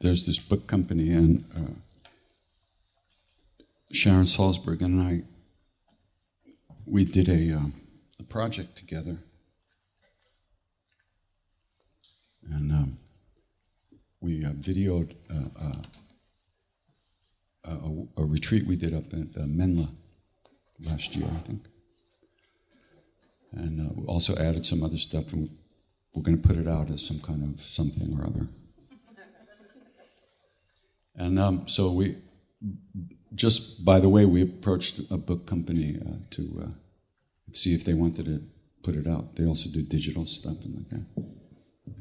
there's this book company, and uh, Sharon Salzberg and I, we did a, uh, a project together. And um, we uh, videoed uh, uh, a, a, retreat we did up at uh, Menla last year, I think. And we also added some other stuff, and we're going to put it out as some kind of something or other. And um, so we, just by the way, we approached a book company uh, to uh, see if they wanted to put it out. They also do digital stuff and like that.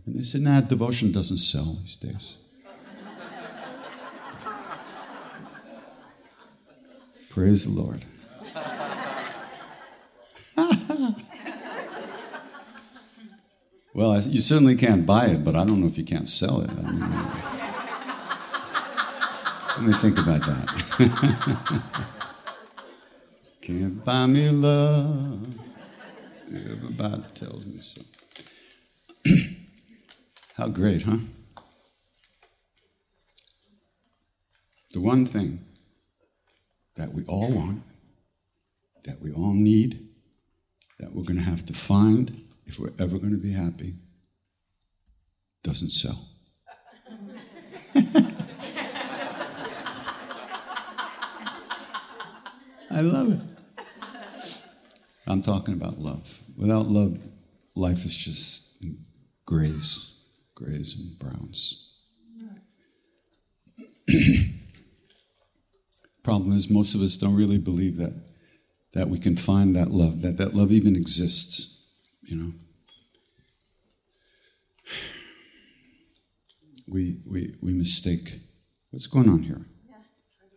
And they said, nah, devotion doesn't sell these days. Praise the Lord. well, you certainly can't buy it, but I don't know if you can't sell it. I mean, let me think about that. Can't buy me love. Everybody tells me so. How great, huh? The one thing that we all want, that we all need, that we're going to have to find if we're ever going to be happy, doesn't sell. I love it. I'm talking about love. Without love, life is just grays, grays and browns. Problem is, most of us don't really believe that that we can find that love, that that love even exists. You know, we we we mistake. What's going on here?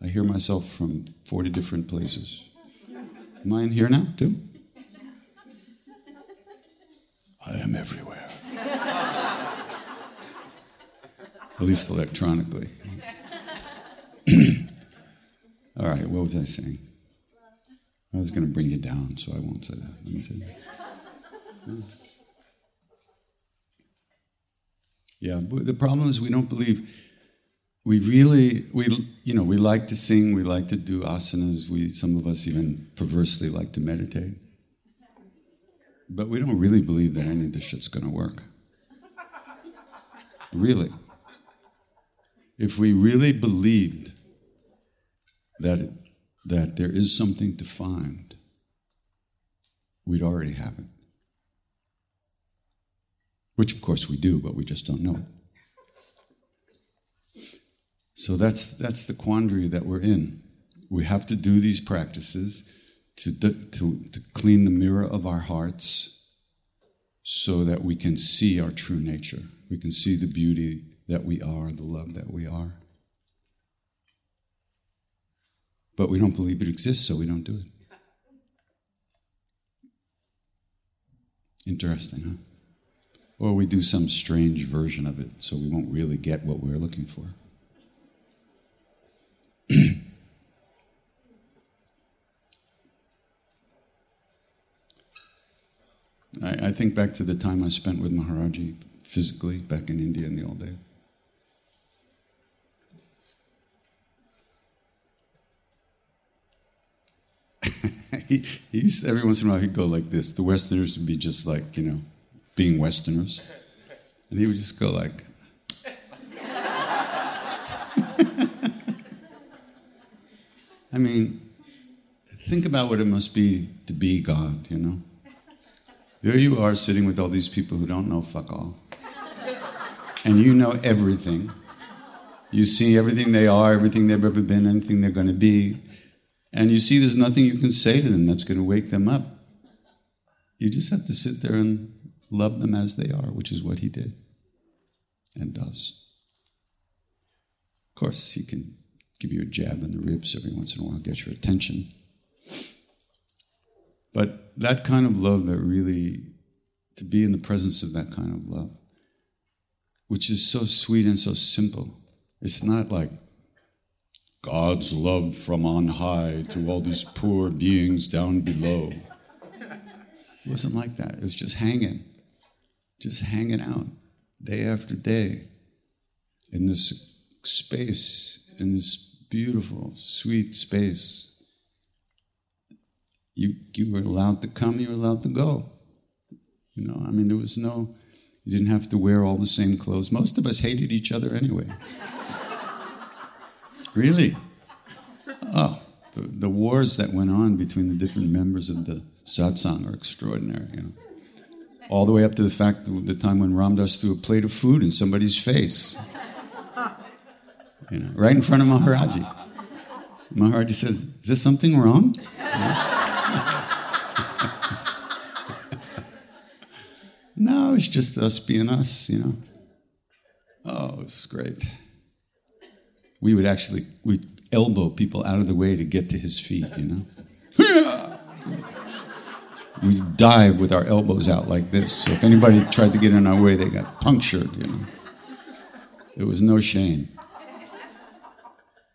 I hear myself from forty different places. Am I in here now too? I am everywhere. At least electronically. All right, what was I saying? I was going to bring you down, so I won't say that. Let me say that. Yeah, but the problem is we don't believe. We really, we you know, we like to sing, we like to do asanas. We some of us even perversely like to meditate, but we don't really believe that any of this shit's going to work. Really, if we really believed that it, that there is something to find, we'd already have it. Which, of course, we do, but we just don't know it. So that's, that's the quandary that we're in. We have to do these practices to, to, to clean the mirror of our hearts so that we can see our true nature. We can see the beauty that we are, the love that we are. But we don't believe it exists, so we don't do it. Interesting, huh? Or we do some strange version of it, so we won't really get what we're looking for. I, I, think back to the time I spent with Maharaji physically back in India in the old days. he, he used to, every once in a while he'd go like this. The Westerners would be just like, you know, being Westerners. And he would just go like, I mean, think about what it must be to be God, you know? There you are sitting with all these people who don't know fuck all. And you know everything. You see everything they are, everything they've ever been, anything they're going to be. And you see there's nothing you can say to them that's going to wake them up. You just have to sit there and love them as they are, which is what he did and does. Of course, he can give you a jab in the ribs every once in a while, get your attention. But that kind of love that really, to be in the presence of that kind of love, which is so sweet and so simple, it's not like God's love from on high to all these poor beings down below. It wasn't like that. It was just hanging, just hanging out day after day in this space, in this beautiful, sweet space. You, you were allowed to come, you were allowed to go. You know, I mean, there was no, you didn't have to wear all the same clothes. Most of us hated each other anyway. Really? Oh, the, the, wars that went on between the different members of the satsang are extraordinary, you know. All the way up to the fact the time when Ram Dass threw a plate of food in somebody's face. You know, right in front of Maharaji. Maharaji says, Is this something wrong? no, it's just us being us, you know. Oh, it's great we would actually we elbow people out of the way to get to his feet, you know. we dive with our elbows out like this. So if anybody tried to get in our way, they got punctured, you know. There was no shame.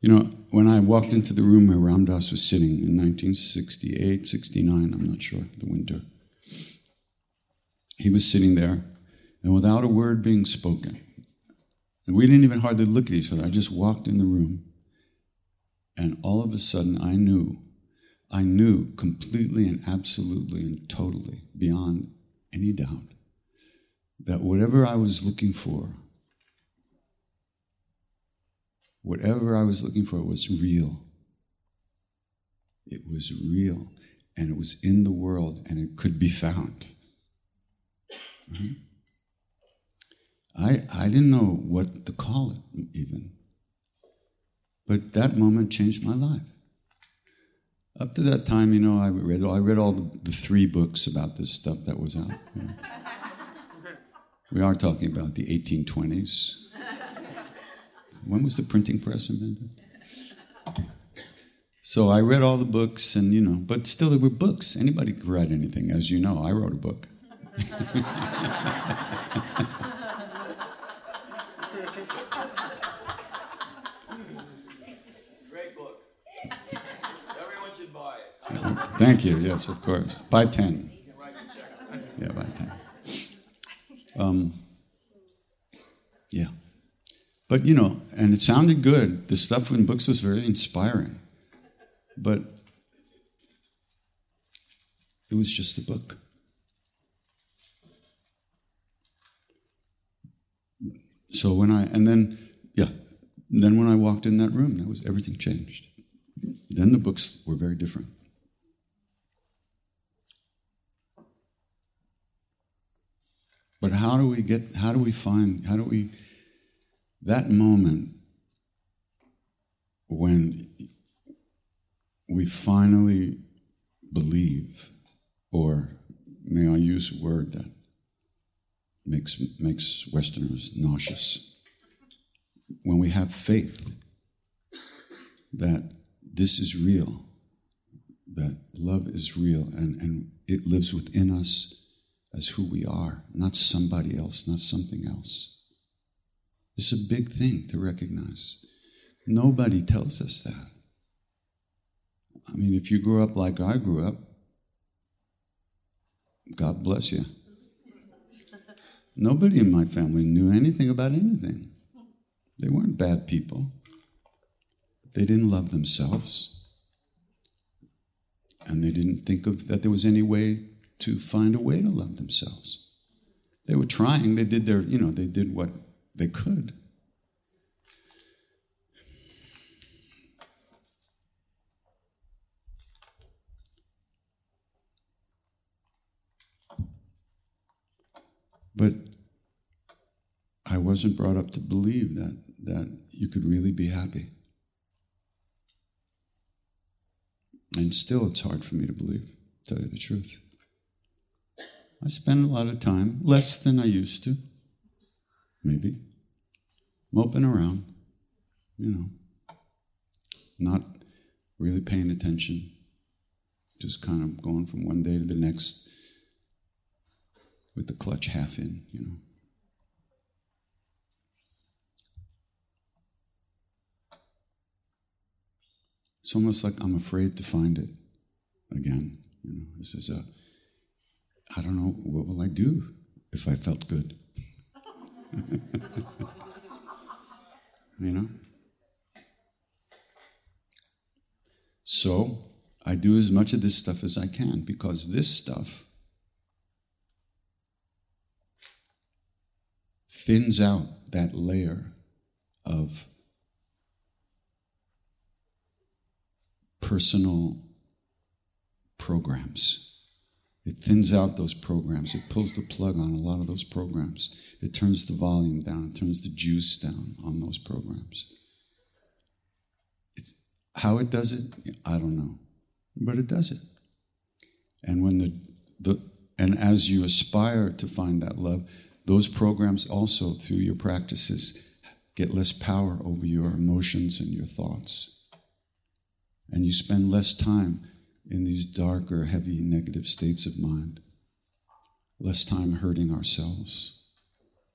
you know, when I walked into the room where Ram Dass was sitting in 1968, 69, I'm not sure, the winter, he was sitting there, and without a word being spoken, and we didn't even hardly look at each other. I just walked in the room, and all of a sudden I knew, I knew completely and absolutely and totally, beyond any doubt, that whatever I was looking for, whatever I was looking for was real. It was real, and it was in the world, and it could be found. Mm-hmm. I, I didn't know what to call it, even. But that moment changed my life. Up to that time, you know, I read, I read all the, the three books about this stuff that was out. We are talking about the 1820s. When was the printing press invented? So I read all the books, and you know, but still, there were books. Anybody could write anything, as you know. I wrote a book. Great book. Everyone should buy it. Thank you. Yes, of course. Buy 10. Yeah, buy 10. Um, yeah. But, you know, and it sounded good. The stuff in books was very inspiring. But it was just a book. So when I, and then, yeah, then when I walked in that room, that was everything changed. Then the books were very different. But how do we get, how do we find, how do we, that moment when we finally believe, or may I use a word that makes, makes Westerners nauseous, when we have faith that this is real, that love is real, and, and it lives within us as who we are, not somebody else, not something else. It's a big thing to recognize. Nobody tells us that. I mean, if you grew up like I grew up, God bless you. Nobody in my family knew anything about anything. They weren't bad people. They didn't love themselves. And they didn't think of that there was any way to find a way to love themselves. They were trying, they did their, you know, they did what they could. But I wasn't brought up to believe that, that you could really be happy. And still, it's hard for me to believe, to tell you the truth. I spend a lot of time, less than I used to, maybe, moping around, you know, not really paying attention, just kind of going from one day to the next with the clutch half in, you know. It's almost like I'm afraid to find it again. You know, this is a I don't know, what will I do if I felt good? you know? So I do as much of this stuff as I can because this stuff thins out that layer of personal programs. It thins out those programs. It pulls the plug on a lot of those programs. It turns the volume down. It turns the juice down on those programs. It's, how it does it, I don't know, but it does it. And when the, the and as you aspire to find that love, those programs also through your practices get less power over your emotions and your thoughts. And you spend less time in these darker, heavy, negative states of mind. Less time hurting ourselves,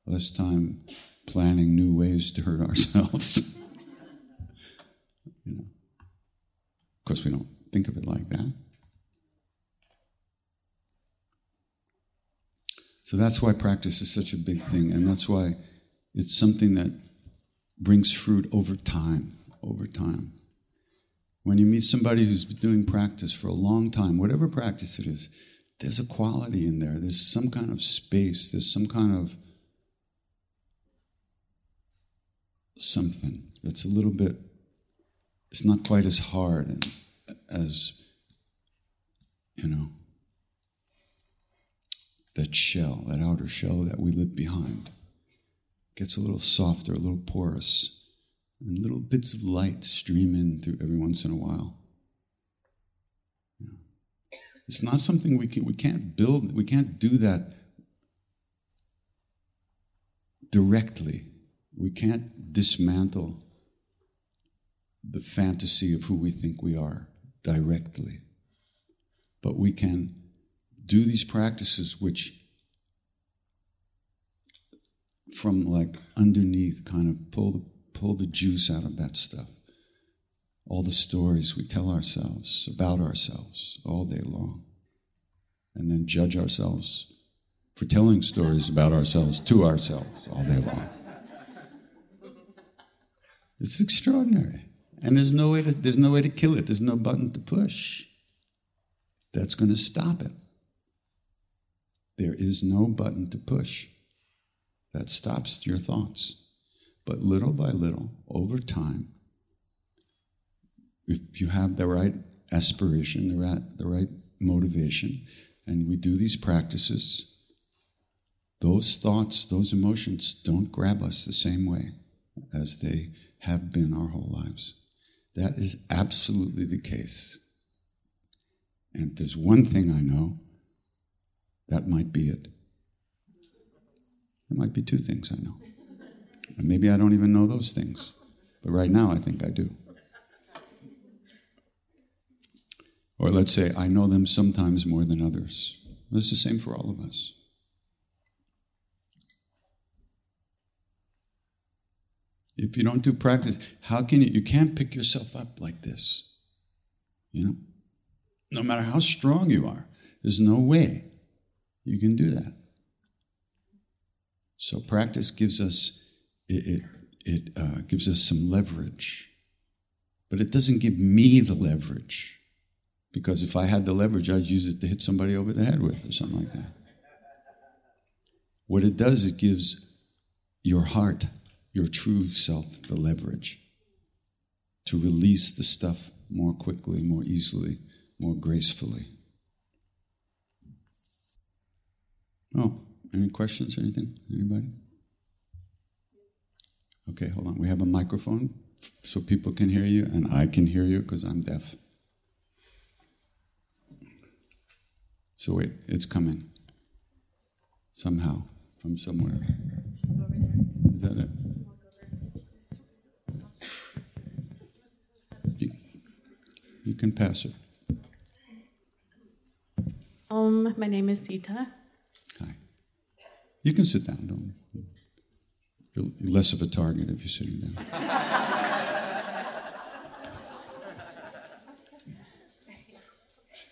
less time planning new ways to hurt ourselves. You know. Of course, we don't think of it like that. So that's why practice is such a big thing, and that's why it's something that brings fruit over time, over time. When you meet somebody who's been doing practice for a long time, whatever practice it is, there's a quality in there. There's some kind of space, there's some kind of something that's a little bit, it's not quite as hard as, you know, that shell, that outer shell that we live behind. Gets a little softer, a little porous, and little bits of light stream in through every once in a while. It's not something we can, we can't build, we can't do that directly. We can't dismantle the fantasy of who we think we are directly. But we can do these practices which from like underneath kind of pull the, pull the juice out of that stuff. All the stories we tell ourselves about ourselves all day long. And then judge ourselves for telling stories about ourselves to ourselves all day long. It's extraordinary. And there's no way to there's no way to kill it. There's no button to push that's going to stop it. There is no button to push that stops your thoughts. But little by little, over time, if you have the right aspiration, the right, the right motivation, and we do these practices, those thoughts, those emotions don't grab us the same way as they have been our whole lives. That is absolutely the case. And if there's one thing I know, that might be it. There might be two things I know. Maybe I don't even know those things. But right now, I think I do. Or let's say, I know them sometimes more than others. It's the same for all of us. If you don't do practice, how can you? You can't pick yourself up like this. You know? No matter how strong you are, there's no way you can do that. So practice gives us it, it, it uh, gives us some leverage, but it doesn't give me the leverage because if I had the leverage, I'd use it to hit somebody over the head with or something like that. What it does, it gives your heart, your true self, the leverage to release the stuff more quickly, more easily, more gracefully. Oh, any questions anything? Anybody? Okay, hold on. We have a microphone so people can hear you, and I can hear you because I'm deaf. So wait, it's coming. Somehow, from somewhere. Is that it? You, you can pass it. Um, my name is Sita. Hi. You can sit down. Don't. You're less of a target if you're sitting down.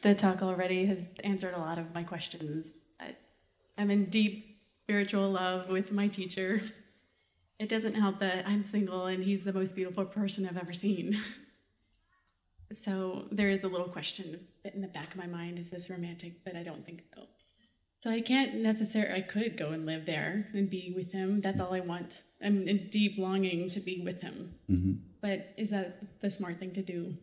the talk already has answered a lot of my questions. I, I'm in deep spiritual love with my teacher. It doesn't help that I'm single and he's the most beautiful person I've ever seen. so there is a little question in the back of my mind is this romantic? But I don't think so. So I can't necessarily, I could go and live there and be with him. That's all I want. I'm in deep longing to be with him. Mm-hmm. But is that the smart thing to do?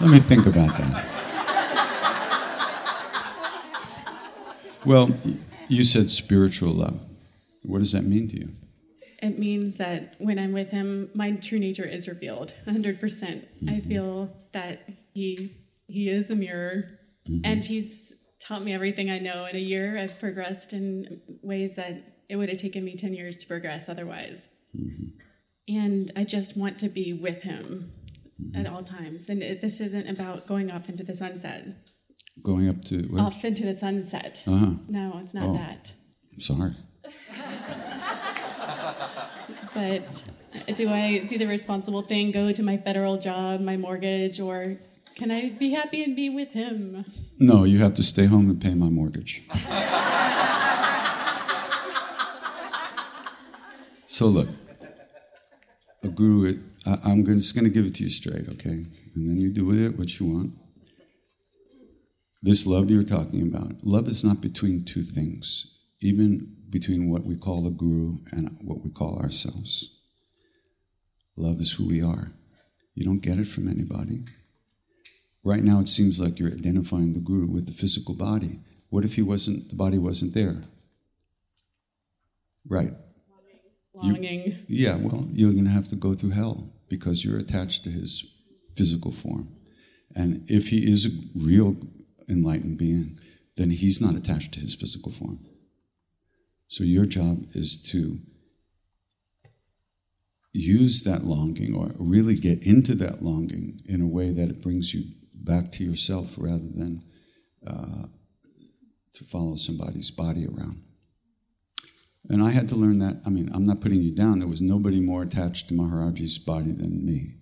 Let me think about that. Well, you said spiritual love. What does that mean to you? It means that when I'm with him, my true nature is revealed 100%. percent mm hmm I feel that he he is a mirror mm-hmm. and he's taught me everything I know in a year. I've progressed in ways that it would have taken me 10 years to progress otherwise. Mm-hmm. And I just want to be with him mm-hmm. at all times. And it, this isn't about going off into the sunset. Going up to where? off into the sunset. Uh-huh. No, it's not Oh. that. Sorry. But do I do the responsible thing, go to my federal job, my mortgage, or can I be happy and be with him? No, you have to stay home and pay my mortgage. so look, a guru. I, I'm gonna- just going to give it to you straight, okay? And then you do with it what you want. This love you're talking about, love is not between two things, even between what we call a guru and what we call ourselves. Love is who we are. You don't get it from anybody. Right now, it seems like you're identifying the guru with the physical body. What if he wasn't? The body wasn't there. Right. You- Longing. Yeah. Well, you're going to have to go through hell because you're attached to his physical form. And if he is a real enlightened being, then he's not attached to his physical form. So your job is to use that longing or really get into that longing in a way that it brings you back to yourself rather than uh, to follow somebody's body around. And I had to learn that. I mean, I'm not putting you down. There was nobody more attached to Maharaji's body than me,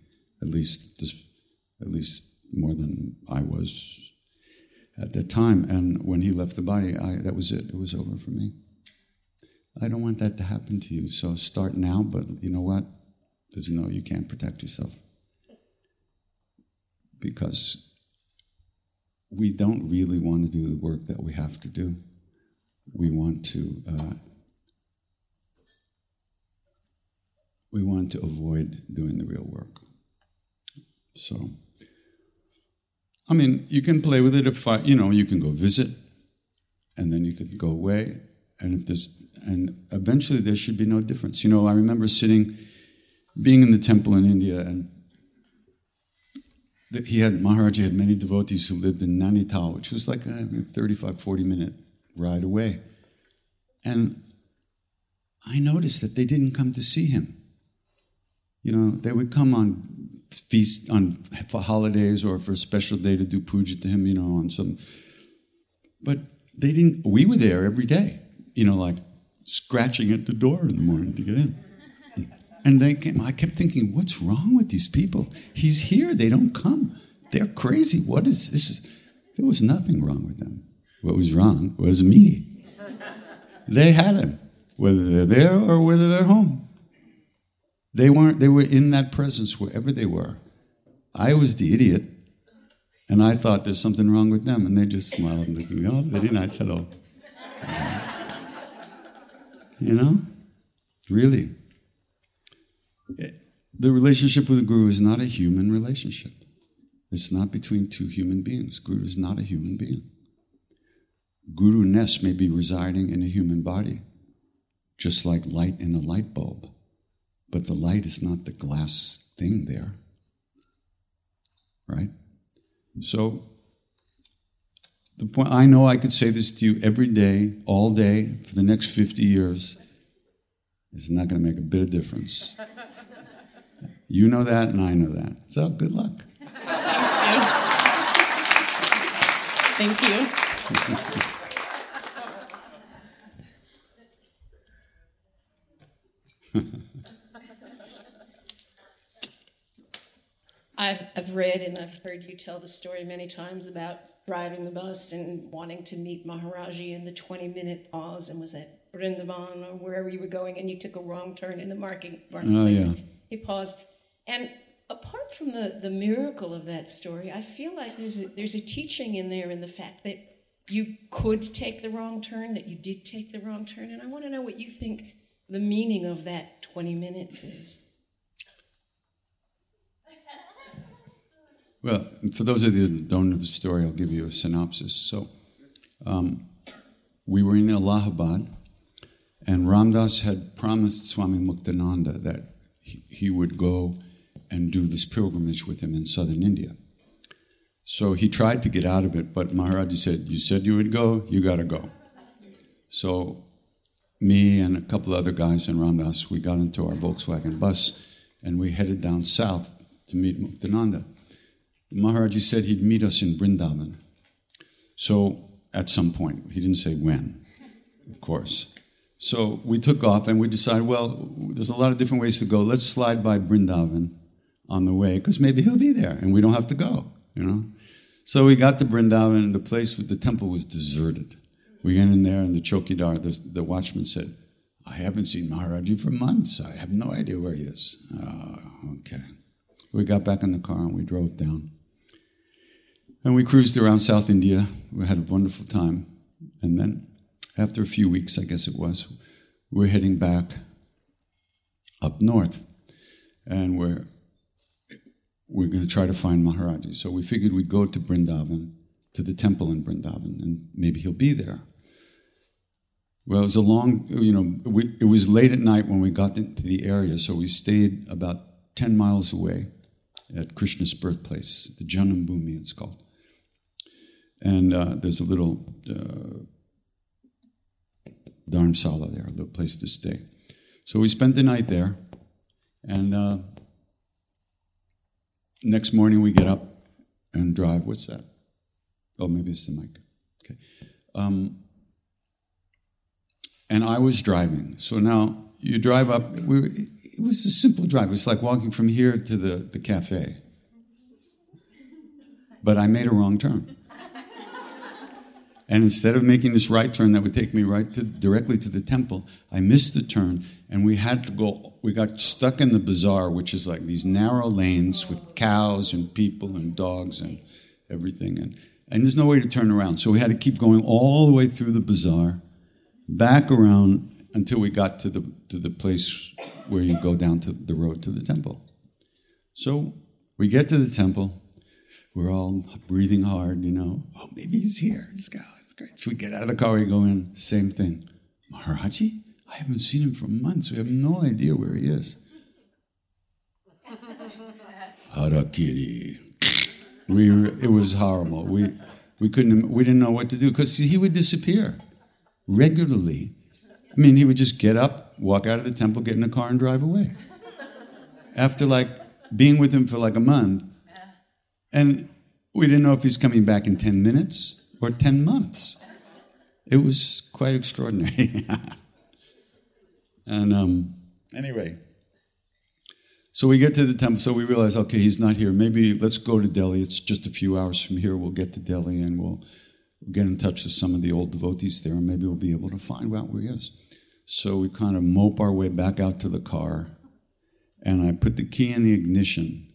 at least at least more than I was at that time. And when he left the body, I, that was it. It was over for me. I don't want that to happen to you. So start now, but you know what? There's no, you can't protect yourself. Because we don't really want to do the work that we have to do. We want to, uh, we want to avoid doing the real work. So, I mean, you can play with it if I, you know, you can go visit, and then you could go away, and if there's, and eventually there should be no difference. You know, I remember sitting, being in the temple in India, and he had Maharaji had many devotees who lived in Nainital, which was like a 35, 40 minute ride away, and I noticed that they didn't come to see him. You know, they would come on feast on for holidays or for a special day to do puja to him. You know, on some, but they didn't. We were there every day. You know, like scratching at the door in the morning to get in. And they came. I kept thinking, what's wrong with these people? He's here. They don't come. They're crazy. What is this? There was nothing wrong with them. What was wrong was me. They had him, whether they're there or whether they're home. They weren't, they were in that presence wherever they were. I was the idiot, and I thought there's something wrong with them, and they just smiled and looked at me, oh, very nice, hello. You know? Really. The relationship with the Guru is not a human relationship. It's not between two human beings. Guru is not a human being. Guru Ness may be residing in a human body, just like light in a light bulb. But the light is not the glass thing there. Right? So, the point I know I could say this to you every day, all day, for the next 50 years. It's not going to make a bit of difference. You know that, and I know that. So, good luck. Thank you. I've, I've read and I've heard you tell the story many times about driving the bus and wanting to meet Maharaji in the 20 minute pause and was at Vrindavan or wherever you were going and you took a wrong turn in the market, marketplace. Oh, yeah. He paused. And apart from the, the miracle of that story, I feel like there's a, there's a teaching in there in the fact that you could take the wrong turn, that you did take the wrong turn. And I want to know what you think the meaning of that 20 minutes is. Well, for those of you that don't know the story, I'll give you a synopsis. So, um, we were in Allahabad, and Ram Dass had promised Swami Muktananda that he, he would go and do this pilgrimage with him in southern India. So he tried to get out of it, but Maharaji said, You said you would go, you got to go. So, me and a couple other guys in Ram Dass, we got into our Volkswagen bus and we headed down south to meet Muktananda. Maharaji said he'd meet us in Brindavan. So at some point, he didn't say when, of course. So we took off and we decided, well, there's a lot of different ways to go. Let's slide by Brindavan on the way because maybe he'll be there and we don't have to go, you know. So we got to Brindavan and the place, with the temple was deserted. We went in there and the chokidar, the, the watchman said, I haven't seen Maharaji for months. I have no idea where he is. Oh, okay. We got back in the car and we drove down. And we cruised around South India. We had a wonderful time. And then, after a few weeks, I guess it was, we're heading back up north. And we're, we're going to try to find Maharaji. So we figured we'd go to Brindavan, to the temple in Brindavan, and maybe he'll be there. Well, it was a long, you know, we, it was late at night when we got into the area, so we stayed about 10 miles away at Krishna's birthplace, the Janambhumi, it's called. And uh, there's a little uh, dharamsala there, a little place to stay. So we spent the night there, and uh, next morning we get up and drive. What's that? Oh, maybe it's the mic. Okay. Um, and I was driving. So now you drive up. We, it was a simple drive. It's like walking from here to the, the cafe. But I made a wrong turn. And instead of making this right turn that would take me right to, directly to the temple, I missed the turn and we had to go, we got stuck in the bazaar, which is like these narrow lanes with cows and people and dogs and everything. And, and there's no way to turn around. So we had to keep going all the way through the bazaar, back around until we got to the, to the place where you go down to the road to the temple. So we get to the temple. We're all breathing hard, you know. Oh, maybe he's here. This guy So we get out of the car, we go in, same thing. Maharaji? I haven't seen him for months. We have no idea where he is. Harakiri. We it was horrible. We, we couldn't, we didn't know what to do because he would disappear regularly. I mean, he would just get up, walk out of the temple, get in the car, and drive away. After like being with him for like a month, and we didn't know if he's coming back in 10 minutes or 10 months. It was quite extraordinary. and um, anyway, so we get to the temple, so we realize, okay, he's not here. Maybe let's go to Delhi. It's just a few hours from here. We'll get to Delhi and we'll get in touch with some of the old devotees there, and maybe we'll be able to find out where he is. So we kind of mope our way back out to the car, and I put the key in the ignition,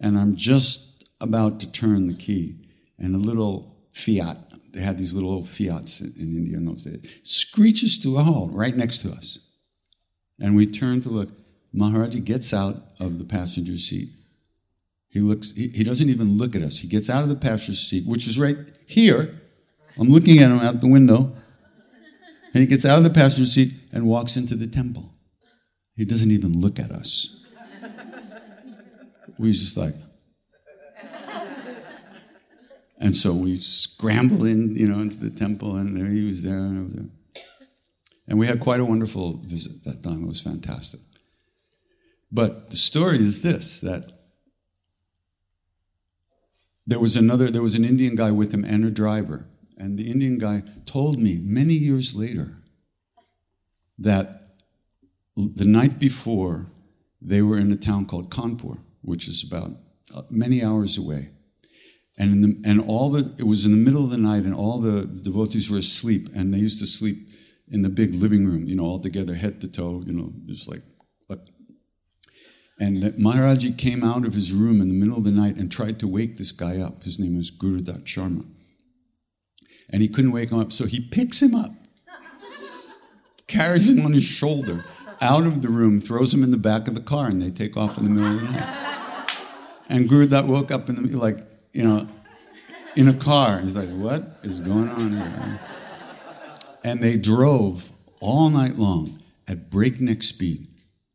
and I'm just about to turn the key, and a little Fiat, they had these little old Fiats in India in those days, screeches to a halt right next to us. And we turn to look. Maharaji gets out of the passenger seat. He looks, he, he doesn't even look at us. He gets out of the passenger seat, which is right here. I'm looking at him out the window. And he gets out of the passenger seat and walks into the temple. He doesn't even look at us. We just like, and so we scrambled in, you know, into the temple, and he was there, and there. And we had quite a wonderful visit that time. It was fantastic. But the story is this: that there was another, there was an Indian guy with him and a driver, and the Indian guy told me many years later that the night before they were in a town called Kanpur, which is about uh, many hours away. And, the, and all the, it was in the middle of the night, and all the devotees were asleep, and they used to sleep in the big living room, you know, all together, head to toe, you know, just like. And Maharaji came out of his room in the middle of the night and tried to wake this guy up. His name was Gurudat Sharma. And he couldn't wake him up, so he picks him up, carries him on his shoulder out of the room, throws him in the back of the car, and they take off in the middle of the night. And Guru Gurudat woke up in the, like, you know, in a car. He's like, what is going on here? And they drove all night long at breakneck speed.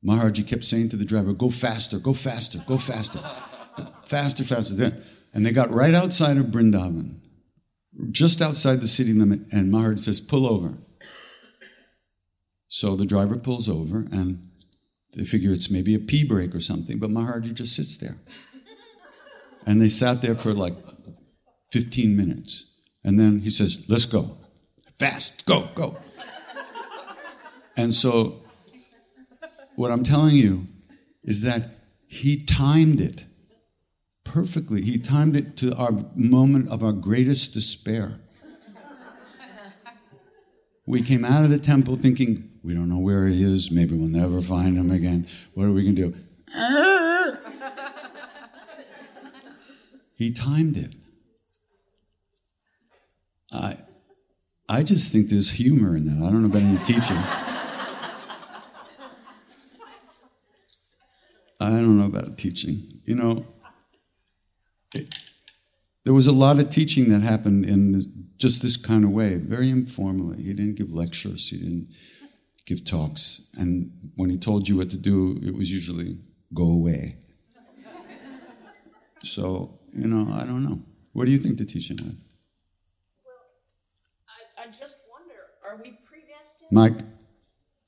Maharaji kept saying to the driver, go faster, go faster, go faster, faster, faster. And they got right outside of Brindavan, just outside the city limit, and Maharaji says, pull over. So the driver pulls over, and they figure it's maybe a pee break or something, but Maharaji just sits there. And they sat there for like 15 minutes. And then he says, let's go. Fast, go, go. and so, what I'm telling you is that he timed it perfectly. He timed it to our moment of our greatest despair. We came out of the temple thinking, we don't know where he is. Maybe we'll never find him again. What are we going to do? He timed it. I, I just think there's humor in that. I don't know about any teaching. I don't know about teaching. You know, it, there was a lot of teaching that happened in just this kind of way, very informally. He didn't give lectures, he didn't give talks. And when he told you what to do, it was usually go away. So, you know, I don't know. What do you think the teaching was? Well, I, I just wonder are we predestined? Mike,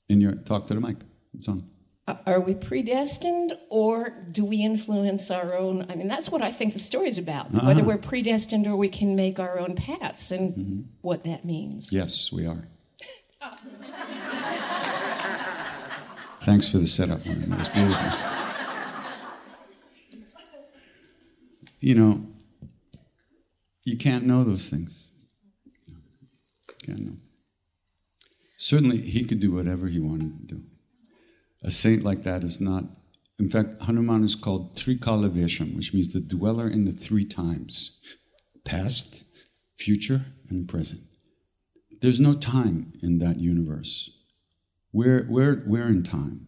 in your talk to the mic. It's on. Are we predestined or do we influence our own? I mean, that's what I think the story is about uh-huh. whether we're predestined or we can make our own paths and mm-hmm. what that means. Yes, we are. Thanks for the setup. It was beautiful. You know, you can't know those things. Can't know. Certainly, he could do whatever he wanted to do. A saint like that is not. In fact, Hanuman is called Trikala Vesham, which means the dweller in the three times past, future, and present. There's no time in that universe. We're, we're, we're in time.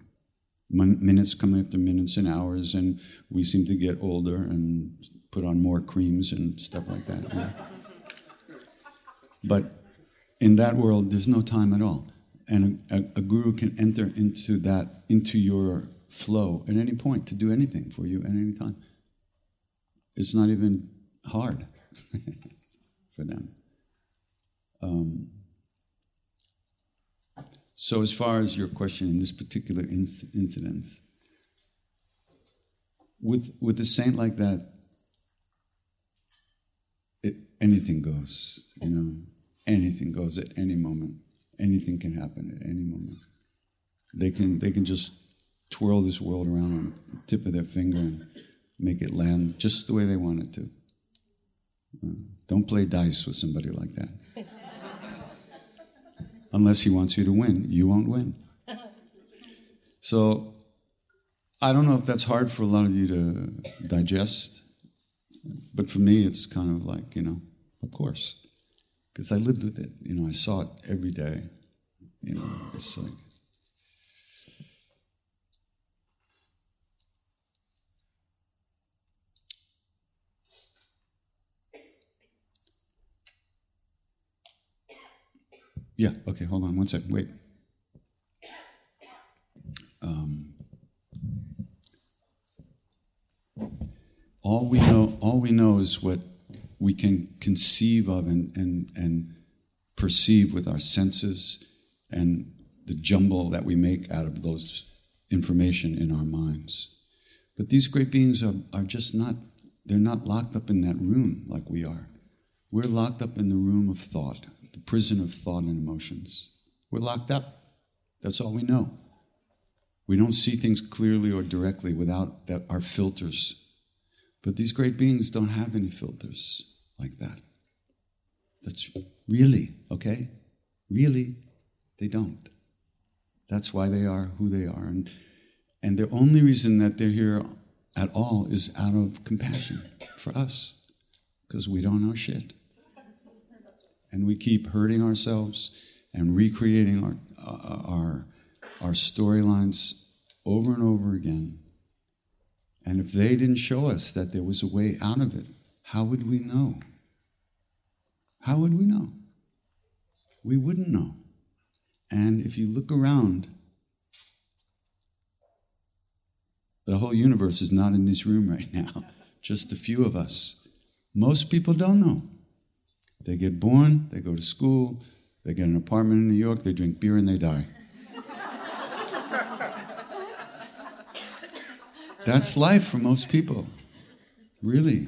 minutes come after minutes and hours, and we seem to get older and put on more creams and stuff like that. But in that world, there's no time at all. And a, a, guru can enter into that into your flow at any point to do anything for you at any time. It's not even hard for them. Um, so as far as your question in this particular incident with with a saint like that it, anything goes you know anything goes at any moment anything can happen at any moment. They can, they can just twirl this world around on the tip of their finger and make it land just the way they want it to. Uh, don't play dice with somebody like that. Unless he wants you to win, you won't win. So, I don't know if that's hard for a lot of you to digest, but for me, it's kind of like, you know, of course because I lived with it. You know, I saw it every day. You know, it's like. Yeah, okay, hold on one second. Wait. All we know all we know is what we can conceive of and, and, and perceive with our senses and the jumble that we make out of those information in our minds. But these great beings are, are just not, they're not locked up in that room like we are. We're locked up in the room of thought, the prison of thought and emotions. We're locked up. That's all we know. We don't see things clearly or directly without that, our filters but these great beings don't have any filters like that. That's really, okay? Really, they don't. That's why they are who they are. And, and the only reason that they're here at all is out of compassion for us, because we don't know shit. And we keep hurting ourselves and recreating our, uh, our, our storylines over and over again and if they didn't show us that there was a way out of it, how would we know? How would we know? We wouldn't know. And if you look around, the whole universe is not in this room right now, just a few of us. Most people don't know. They get born, they go to school, they get an apartment in New York, they drink beer, and they die. That's life for most people. Really.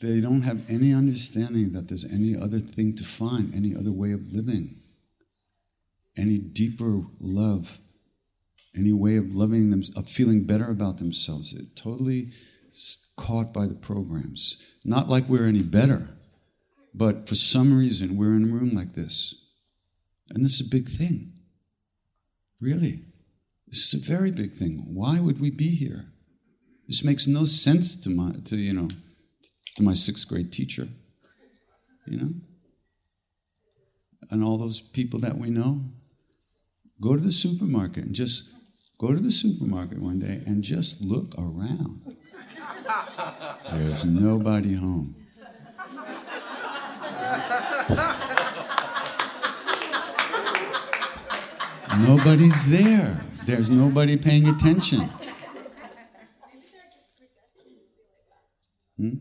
They don't have any understanding that there's any other thing to find, any other way of living, any deeper love, any way of loving them, of feeling better about themselves. They're totally caught by the programs. Not like we're any better, but for some reason we're in a room like this. And this is a big thing. Really. This is a very big thing. Why would we be here? This makes no sense to my to you know to my sixth grade teacher. You know? And all those people that we know. Go to the supermarket and just go to the supermarket one day and just look around. There's nobody home. Nobody's there. There's nobody paying attention. Hmm?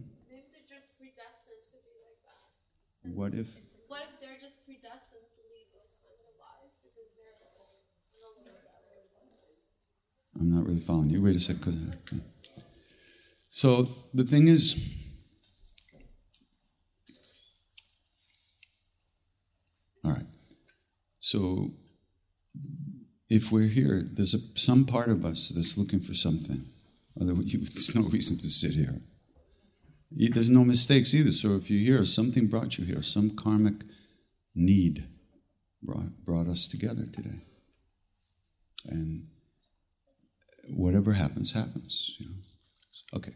What if? What if they're just predestined to lead those kinds of lives because they're better? I'm not really following you. Wait a second. So the thing is, all right. So if we're here, there's a, some part of us that's looking for something. Otherwise, there's no reason to sit here. There's no mistakes either. So if you're here, something brought you here. Some karmic need brought, brought us together today. And whatever happens, happens. You know. Okay.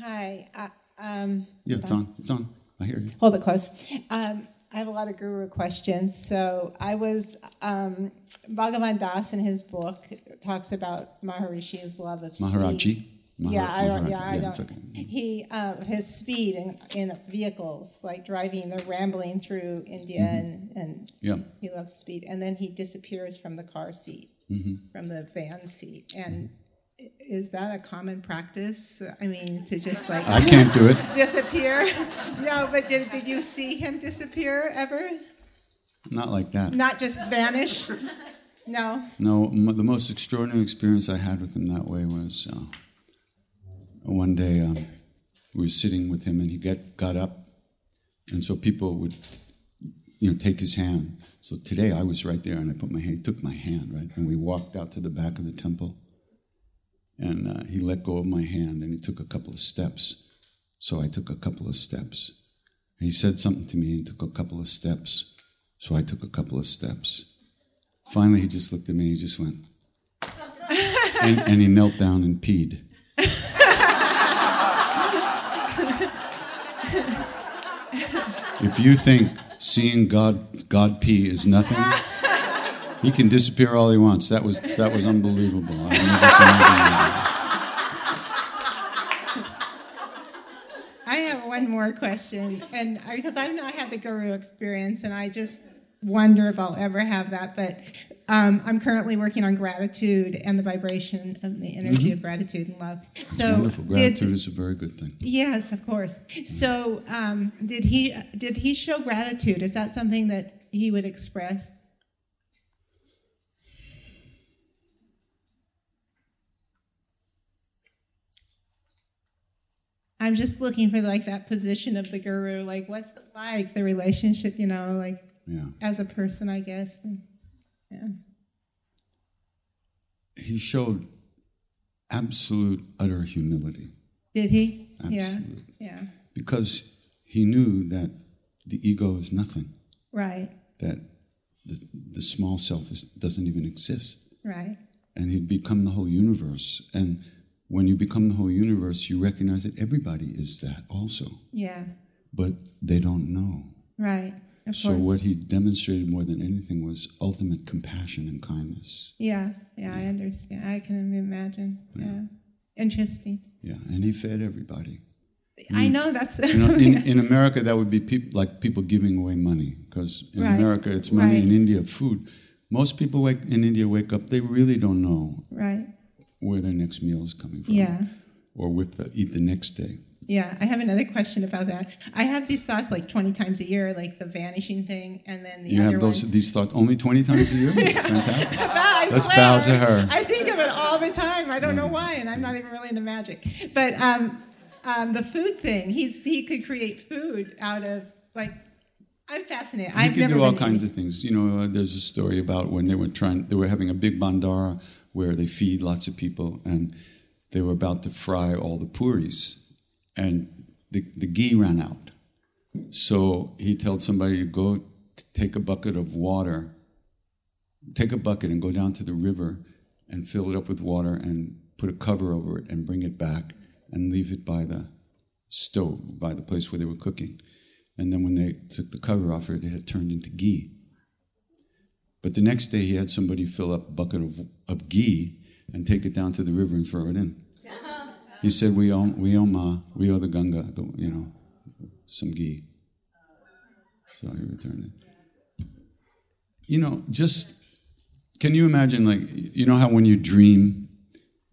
Hi. Uh, um, yeah, it's on. It's on. I hear you. Hold it close. Um, I have a lot of guru questions. So I was um, Bhagavan Das in his book talks about Maharishi's love of Maharaji. Speed. Mahar- yeah, I don't. Yeah, I Yeah, don't. okay. He um, his speed in, in vehicles, like driving, they're rambling through India, and and Mm-hmm. Yeah. he loves speed. And then he disappears from the car seat, Mm-hmm. from the van seat. And is that a common practice? I mean, to just like I can't do it. disappear? no, but did, did you see him disappear ever? Not like that. Not just vanish? No. No, m- the most extraordinary experience I had with him that way was uh, one day um, we were sitting with him and he get, got up, and so people would, you know, take his hand. So today I was right there and I put my hand, he took my hand, right, and we walked out to the back of the temple, and uh, he let go of my hand and he took a couple of steps. So I took a couple of steps. He said something to me and took a couple of steps. So I took a couple of steps. Finally, he just looked at me. He just went, and, and he knelt down and peed. if you think seeing God God pee is nothing, he can disappear all he wants. That was that was unbelievable. I've never seen anything like that. I have one more question, and because I've not had the guru experience, and I just wonder if I'll ever have that. But um, I'm currently working on gratitude and the vibration of the energy of gratitude and love. So, Wonderful. did- Gratitude is a very good thing. yes, of course. So, um, did he did he show gratitude? Is that something that he would express? I'm just looking for like that position of the guru. Like, what's it like the relationship? You know, like Yeah. as a person, I guess. Yeah. He showed absolute utter humility. Did he? Absolute. Yeah. Yeah. because he knew that the ego is nothing, Right. that the, the small self is, doesn't even exist. Right. And he'd become the whole universe. And when you become the whole universe, you recognize that everybody is that also, Yeah. but they don't know. Right. Of So, course. what he demonstrated more than anything was ultimate compassion and kindness. Yeah. Yeah. I understand. I can imagine. Yeah. Interesting. Yeah, and he fed everybody. I know that's. You know, in, in America, that would be peop like people giving away money because in Right. America, it's money. Right. In India, food. Most people wake, in India wake up, they really don't know right. Where their next meal is coming from. Yeah. Or with the, eat the next day. Yeah. I have another question about that. I have these thoughts like 20 times a year, like the vanishing thing, and then the You have those one. these thoughts only 20 times a year? Fantastic. Let's swear. bow to her. I think of it all the time. I don't know why, and I'm not even really into magic. But um, um, the food thing. He's he could create food out of like. I'm fascinated. You I've can do all kinds eating- of things. You know, uh, there's a story about when they were trying, they were having a big bandara where they feed lots of people, and they were about to fry all the puris, and the, the ghee ran out. So he told somebody to go t- take a bucket of water, take a bucket and go down to the river and fill it up with water and put a cover over it and bring it back and leave it by the stove, by the place where they were cooking. And then when they took the cover off it, it had turned into ghee. But the next day, he had somebody fill up a bucket of, of ghee and take it down to the river and throw it in. He said, "We owe, we owe Ma, we owe the Ganga, the, you know, some ghee." So he returned it. You know, just can you imagine, like, you know how when you dream,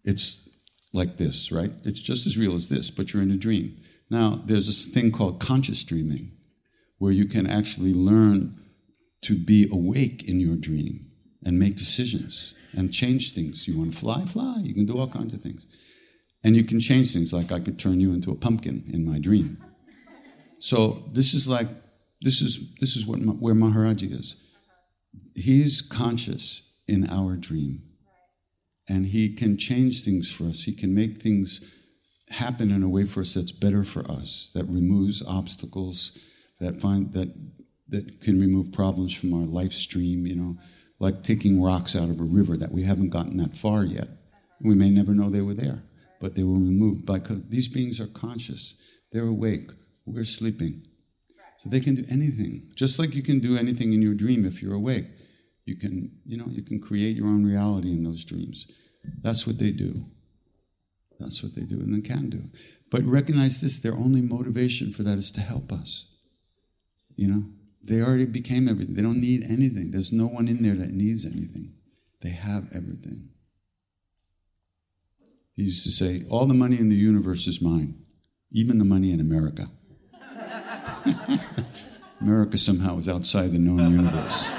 it's like this, right? It's just as real as this, but you're in a dream. Now, there's this thing called conscious dreaming, where you can actually learn to be awake in your dream and make decisions and change things. You want to fly, fly. You can do all kinds of things. And you can change things, like I could turn you into a pumpkin in my dream. So this is like, this is, this is what, where Maharaji is. He's conscious in our dream. And he can change things for us. He can make things happen in a way for us that's better for us, that removes obstacles, that find that that can remove problems from our life stream, you know, like taking rocks out of a river that we haven't gotten that far yet. We may never know they were there, but they were removed because these beings are conscious. They're awake. We're sleeping. So they can do anything. Just like you can do anything in your dream if you're awake. You can, you know, you can create your own reality in those dreams. That's what they do. That's what they do and they can do. But recognize this their only motivation for that is to help us. You know, they already became everything. They don't need anything. There's no one in there that needs anything. They have everything. He used to say, All the money in the universe is mine, even the money in America. America somehow is outside the known universe.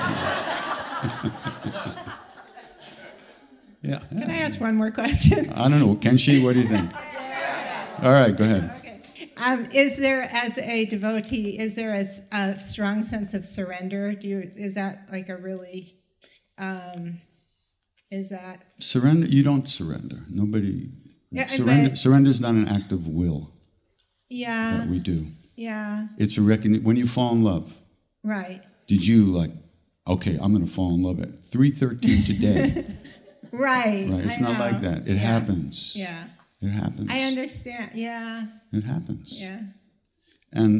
yeah. Can I ask one more question? I don't know. Can she? What do you think? All right, go ahead. Um, is there, as a devotee, is there a strong sense of surrender? Do you, is that like a really, um, is that, Surrender. You don't surrender. Nobody. Yeah, surrender. Surrender is not an act of will yeah, that we do. yeah, It's a recognition. When you fall in love, right, did you like? Okay, I'm going to fall in love at 3:13 today. right. right? It's I not know. like that. It Yeah. happens. Yeah, It happens. I understand. Yeah, It happens. yeah, And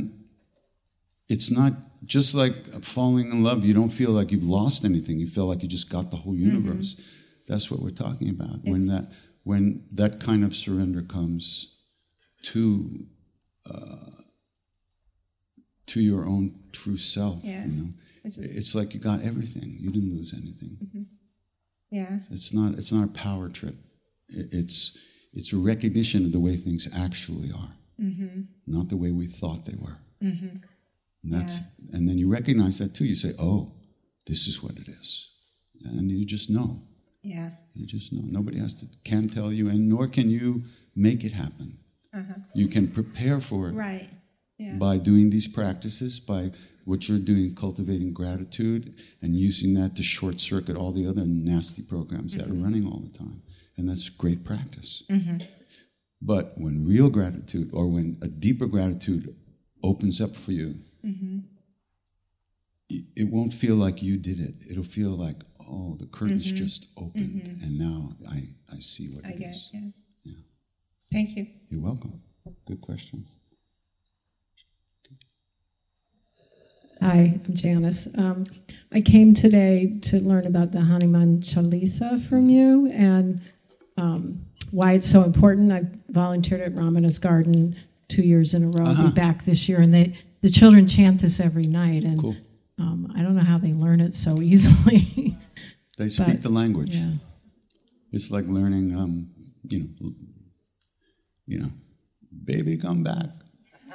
it's not just like falling in love. You don't feel like you've lost anything. You feel like you just got the whole universe. That's what we're talking about. when that when that kind of surrender comes to uh, to your own true self, Yeah. you know, It's it's like you got everything. You didn't lose anything. yeah, It's not. It's not a power trip. It's it's a recognition of the way things actually are, mm-hmm. not the way we thought they were. Mm-hmm. And that's and then you recognize that too. You say, "Oh, this is what it is," and you just know. yeah, You just know. Nobody has to can tell you, and nor can you make it happen. Uh-huh. You can prepare for it right, yeah, by doing these practices, by what you're doing, cultivating gratitude, and using that to short circuit all the other nasty programs that are mm-hmm. running all the time. And that's great practice. Mm-hmm. But when real gratitude, or when a deeper gratitude opens up for you, mm-hmm. it- it won't feel like you did it. It'll feel like, oh, the curtain's mm-hmm. just opened, and now I, I see what I it get, is. yeah. Yeah. Thank you. You're welcome. Good question. Hi, I'm Janice. Um, I came today to learn about the Hanuman Chalisa from you and um, why it's so important. I volunteered at Ramana's Garden two years in a row. I'll be back this year, and they the children chant this every night. And Cool. um, I don't know how they learn it so easily. They speak But, the language. yeah. It's like learning, um, you know, you know, baby, come back.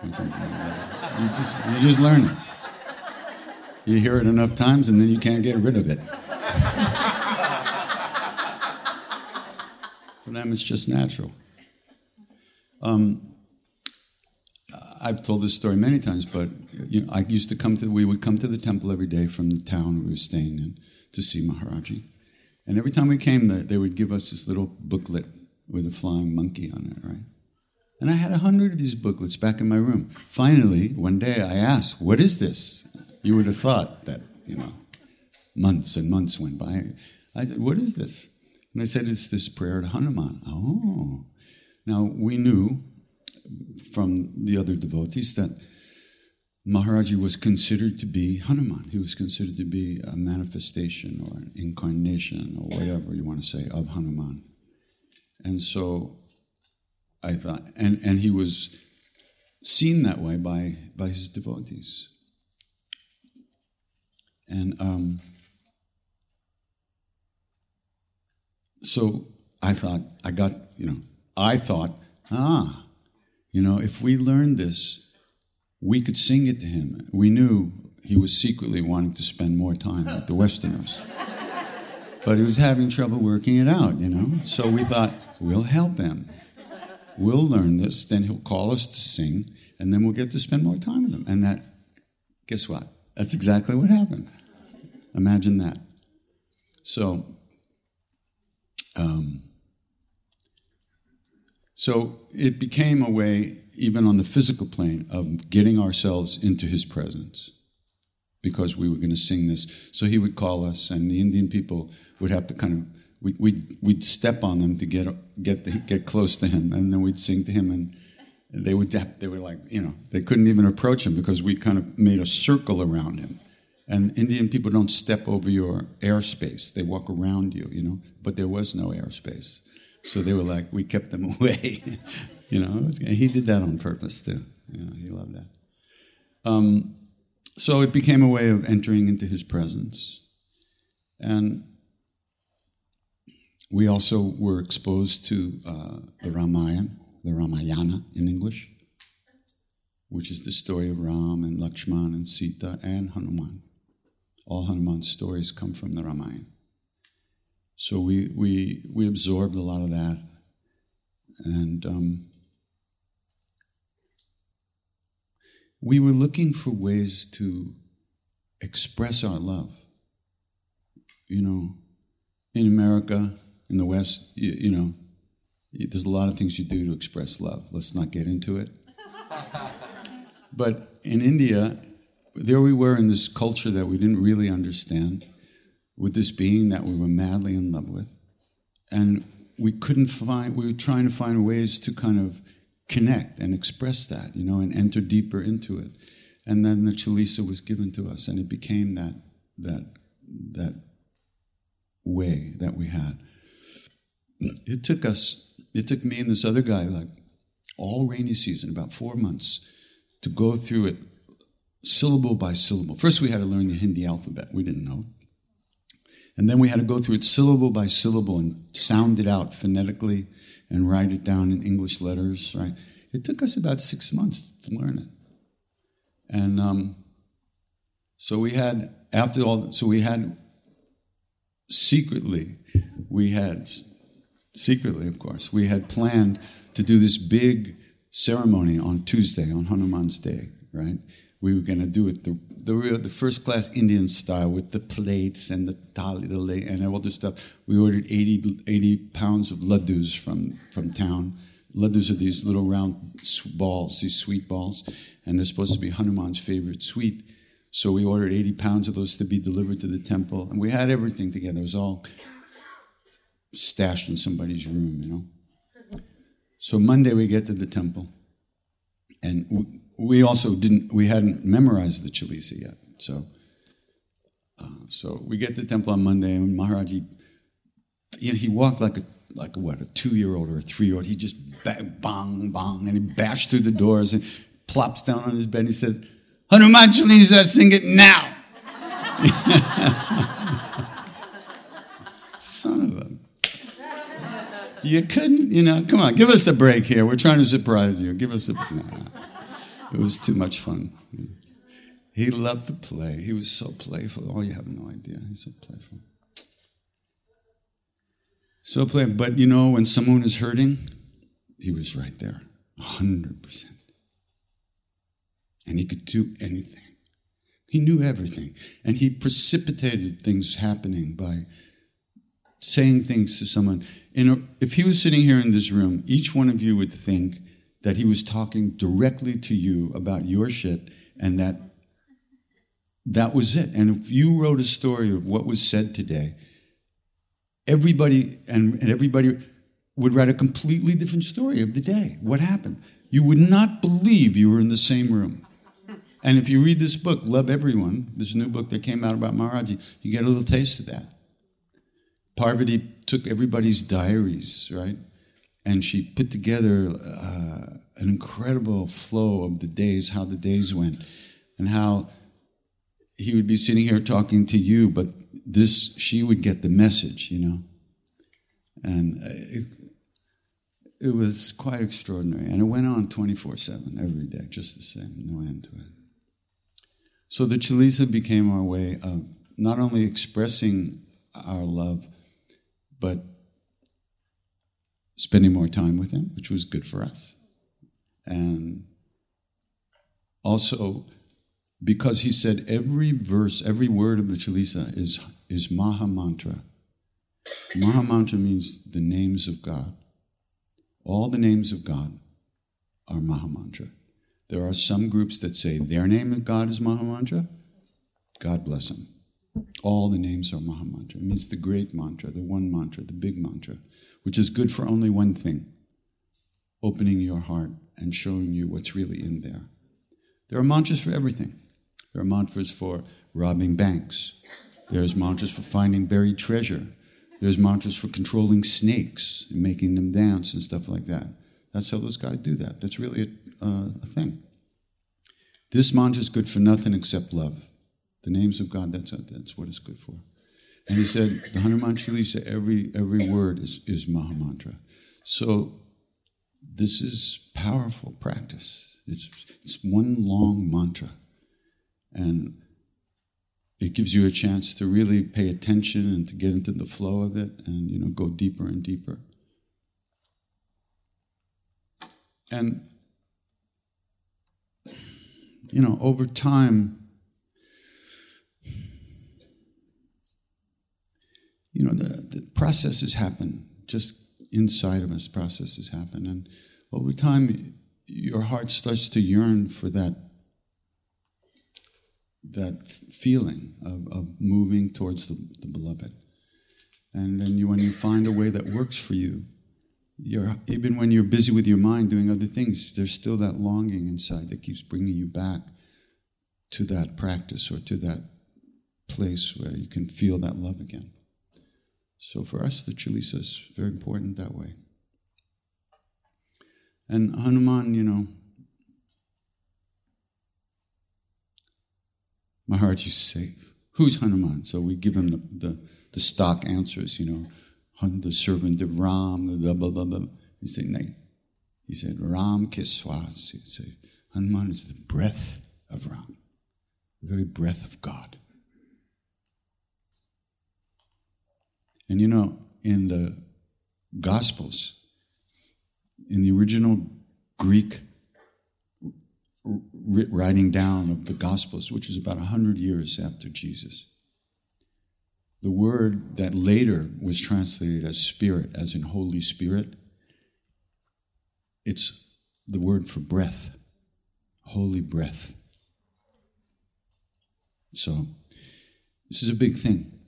You just, you just learn it. You hear it enough times, and then you can't get rid of it. For them, it's just natural. Um, I've told this story many times, but you know, I used to come to, we would come to the temple every day from the town we were staying in to see Maharaji. And every time we came there, they would give us this little booklet with a flying monkey on it, right? And I had a hundred of these booklets back in my room. Finally, one day I asked, What is this? You would have thought that, you know, months and months went by. I said, What is this? And I said, It's this prayer to Hanuman. Oh. Now, we knew from the other devotees that Maharaji was considered to be Hanuman. He was considered to be a manifestation or an incarnation or whatever you want to say of Hanuman. And so I thought, and, and he was seen that way by, by his devotees. And um, so I thought, I got, you know, I thought, ah, you know, if we learned this, we could sing it to him. We knew he was secretly wanting to spend more time with the Westerners. But he was having trouble working it out, you know? So we thought, we'll help him. We'll learn this, then he'll call us to sing, and then we'll get to spend more time with him. And that, guess what? That's exactly what happened. Imagine that. So, um, so it became a way, even on the physical plane, of getting ourselves into his presence because we were going to sing this. So he would call us, and the Indian people would have to kind of we, we'd, we'd step on them to get get the, get close to him, and then we'd sing to him, and they would they were like you know they couldn't even approach him because we kind of made a circle around him. And Indian people don't step over your airspace; they walk around you, you know. But there was no airspace, so they were like we kept them away, you know. He did that on purpose too. You know, he loved that. Um, so it became a way of entering into his presence, and we also were exposed to uh, the Ramayana, the Ramayana in English, which is the story of Ram and Lakshman and Sita and Hanuman. All Hanuman's stories come from the Ramayana. So we, we, we absorbed a lot of that. And um, we were looking for ways to express our love. You know, in America, in the West, you, you know, there's a lot of things you do to express love. Let's not get into it. but in India, there we were in this culture that we didn't really understand, with this being that we were madly in love with. And we couldn't find, we were trying to find ways to kind of connect and express that, you know, and enter deeper into it. And then the Chalisa was given to us, and it became that, that, that way that we had it took us, it took me and this other guy, like all rainy season, about four months, to go through it syllable by syllable. First, we had to learn the Hindi alphabet. We didn't know. It. And then we had to go through it syllable by syllable and sound it out phonetically and write it down in English letters, right? It took us about six months to learn it. And um, so we had, after all, so we had secretly, we had secretly, of course, we had planned to do this big ceremony on Tuesday, on Hanuman's Day, right? We were going to do it the, the, real, the first class Indian style with the plates and the thali, and all this stuff. We ordered 80, 80 pounds of laddus from, from town. Laddus are these little round balls, these sweet balls, and they're supposed to be Hanuman's favorite sweet. So we ordered 80 pounds of those to be delivered to the temple, and we had everything together. It was all stashed in somebody's room, you know. So Monday we get to the temple, and we also didn't, we hadn't memorized the Chalisa yet. So, uh, so we get to the temple on Monday, and Maharaji, you know, he walked like a like a, what a two year old or a three year old. He just bang, bang, bang, and he bashed through the doors and plops down on his bed. and He says, "Hanuman Chalisa, sing it now." Son of a you couldn't, you know, come on, give us a break here. We're trying to surprise you. Give us a. Nah. It was too much fun. He loved to play. He was so playful. Oh, you have no idea. He's so playful. So playful. But you know, when someone is hurting, he was right there, 100%. and he could do anything. He knew everything, and he precipitated things happening by saying things to someone. A, if he was sitting here in this room, each one of you would think that he was talking directly to you about your shit, and that that was it. And if you wrote a story of what was said today, everybody and, and everybody would write a completely different story of the day. What happened? You would not believe you were in the same room. And if you read this book, Love Everyone, this new book that came out about Maharaji, you get a little taste of that. Parvati took everybody's diaries, right? And she put together uh, an incredible flow of the days, how the days went, and how he would be sitting here talking to you, but this, she would get the message, you know. And it, it was quite extraordinary. And it went on 24 7 every day, just the same, no end to it. So the Chalisa became our way of not only expressing our love, but spending more time with him, which was good for us. And also, because he said every verse, every word of the Chalisa is, is Maha Mantra. Maha Mantra means the names of God. All the names of God are Maha Mantra. There are some groups that say their name of God is Maha Mantra. God bless them. All the names are Maha Mantra. It means the great mantra, the one mantra, the big mantra, which is good for only one thing opening your heart and showing you what's really in there. There are mantras for everything. There are mantras for robbing banks. There's mantras for finding buried treasure. There's mantras for controlling snakes and making them dance and stuff like that. That's how those guys do that. That's really a, uh, a thing. This mantra is good for nothing except love. The names of God, that's, that's what it's good for. And he said, the Hanuman Chalisa, every, every word is, is Maha Mantra. So this is powerful practice. It's, it's one long mantra. And it gives you a chance to really pay attention and to get into the flow of it and you know go deeper and deeper and you know over time you know the, the processes happen just inside of us processes happen and over time your heart starts to yearn for that that feeling of, of moving towards the, the beloved. And then you, when you find a way that works for you, you're, even when you're busy with your mind doing other things, there's still that longing inside that keeps bringing you back to that practice or to that place where you can feel that love again. So for us, the Chalisa is very important that way. And Hanuman, you know, Maharaj used to say, Who's Hanuman? So we give him the, the, the stock answers, you know, the servant of Ram, blah, blah, blah, blah. He said, Nay. He said, Ram Kiswas. He'd say, Hanuman is the breath of Ram, the very breath of God. And you know, in the Gospels, in the original Greek writing down of the Gospels, which is about 100 years after Jesus. The word that later was translated as Spirit, as in Holy Spirit, it's the word for breath, holy breath. So, this is a big thing.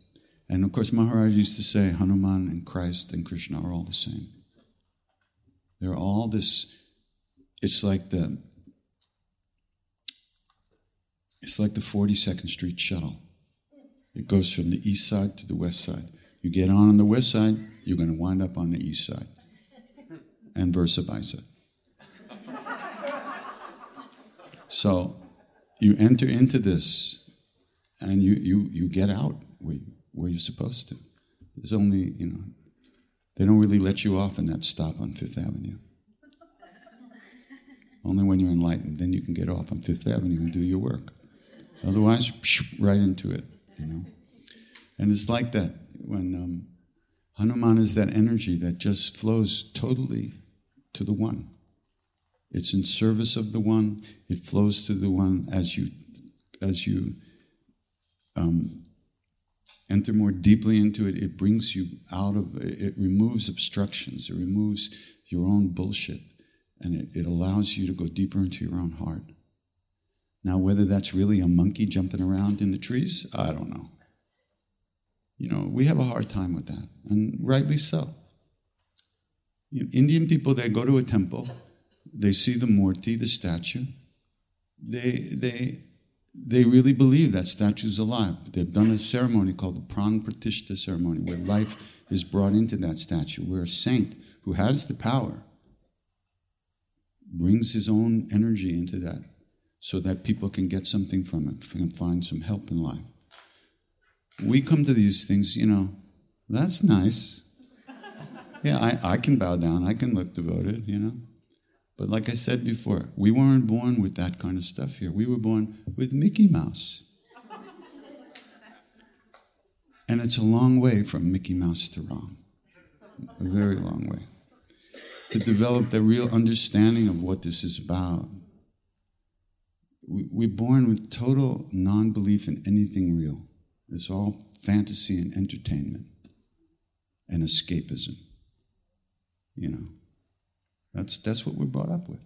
And of course, Maharaj used to say Hanuman and Christ and Krishna are all the same. They're all this, it's like the it's like the 42nd Street shuttle. It goes from the east side to the west side. You get on on the west side, you're going to wind up on the east side, and versa versa. So you enter into this, and you, you, you get out where, where you're supposed to. There's only, you know, they don't really let you off in that stop on Fifth Avenue. Only when you're enlightened, then you can get off on Fifth Avenue and do your work. Otherwise, right into it, you know. And it's like that when um, Hanuman is that energy that just flows totally to the one. It's in service of the one. It flows to the one as you as you um, enter more deeply into it. It brings you out of it removes obstructions. It removes your own bullshit, and it, it allows you to go deeper into your own heart. Now, whether that's really a monkey jumping around in the trees, I don't know. You know, we have a hard time with that, and rightly so. You know, Indian people, they go to a temple, they see the Murti, the statue, they, they, they really believe that statue's alive. They've done a ceremony called the Pran Pratishta ceremony, where life is brought into that statue, where a saint who has the power brings his own energy into that so that people can get something from it, can find some help in life. We come to these things, you know, that's nice. Yeah, I, I can bow down, I can look devoted, you know. But like I said before, we weren't born with that kind of stuff here. We were born with Mickey Mouse. And it's a long way from Mickey Mouse to Ram. A very long way. To develop the real understanding of what this is about. We, are born with total non belief in anything real. It's all fantasy and entertainment and escapism. You know, that's, that's what we're brought up with.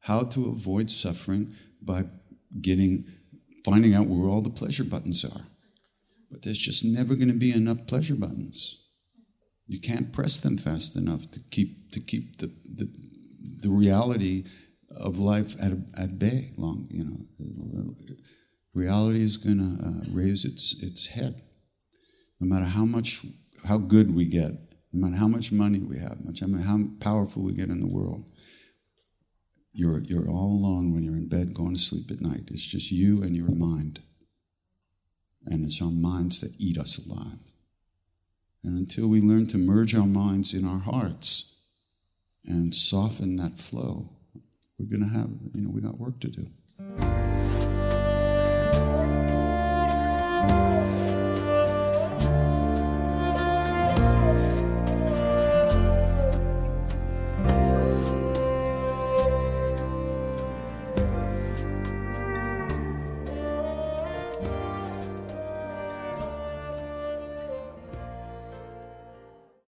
How to avoid suffering by getting, finding out where all the pleasure buttons are. But there's just never going to be enough pleasure buttons. You can't press them fast enough to keep, to keep the, the, the reality of life at, at bay long, you know. Reality is going to uh, raise its, its head. No matter how much, how good we get, no matter how much money we have, how powerful we get in the world, you're, you're all alone when you're in bed going to sleep at night. It's just you and your mind. And it's our minds that eat us alive. And until we learn to merge our minds in our hearts and soften that flow, we're going to have, you know, we got work to do.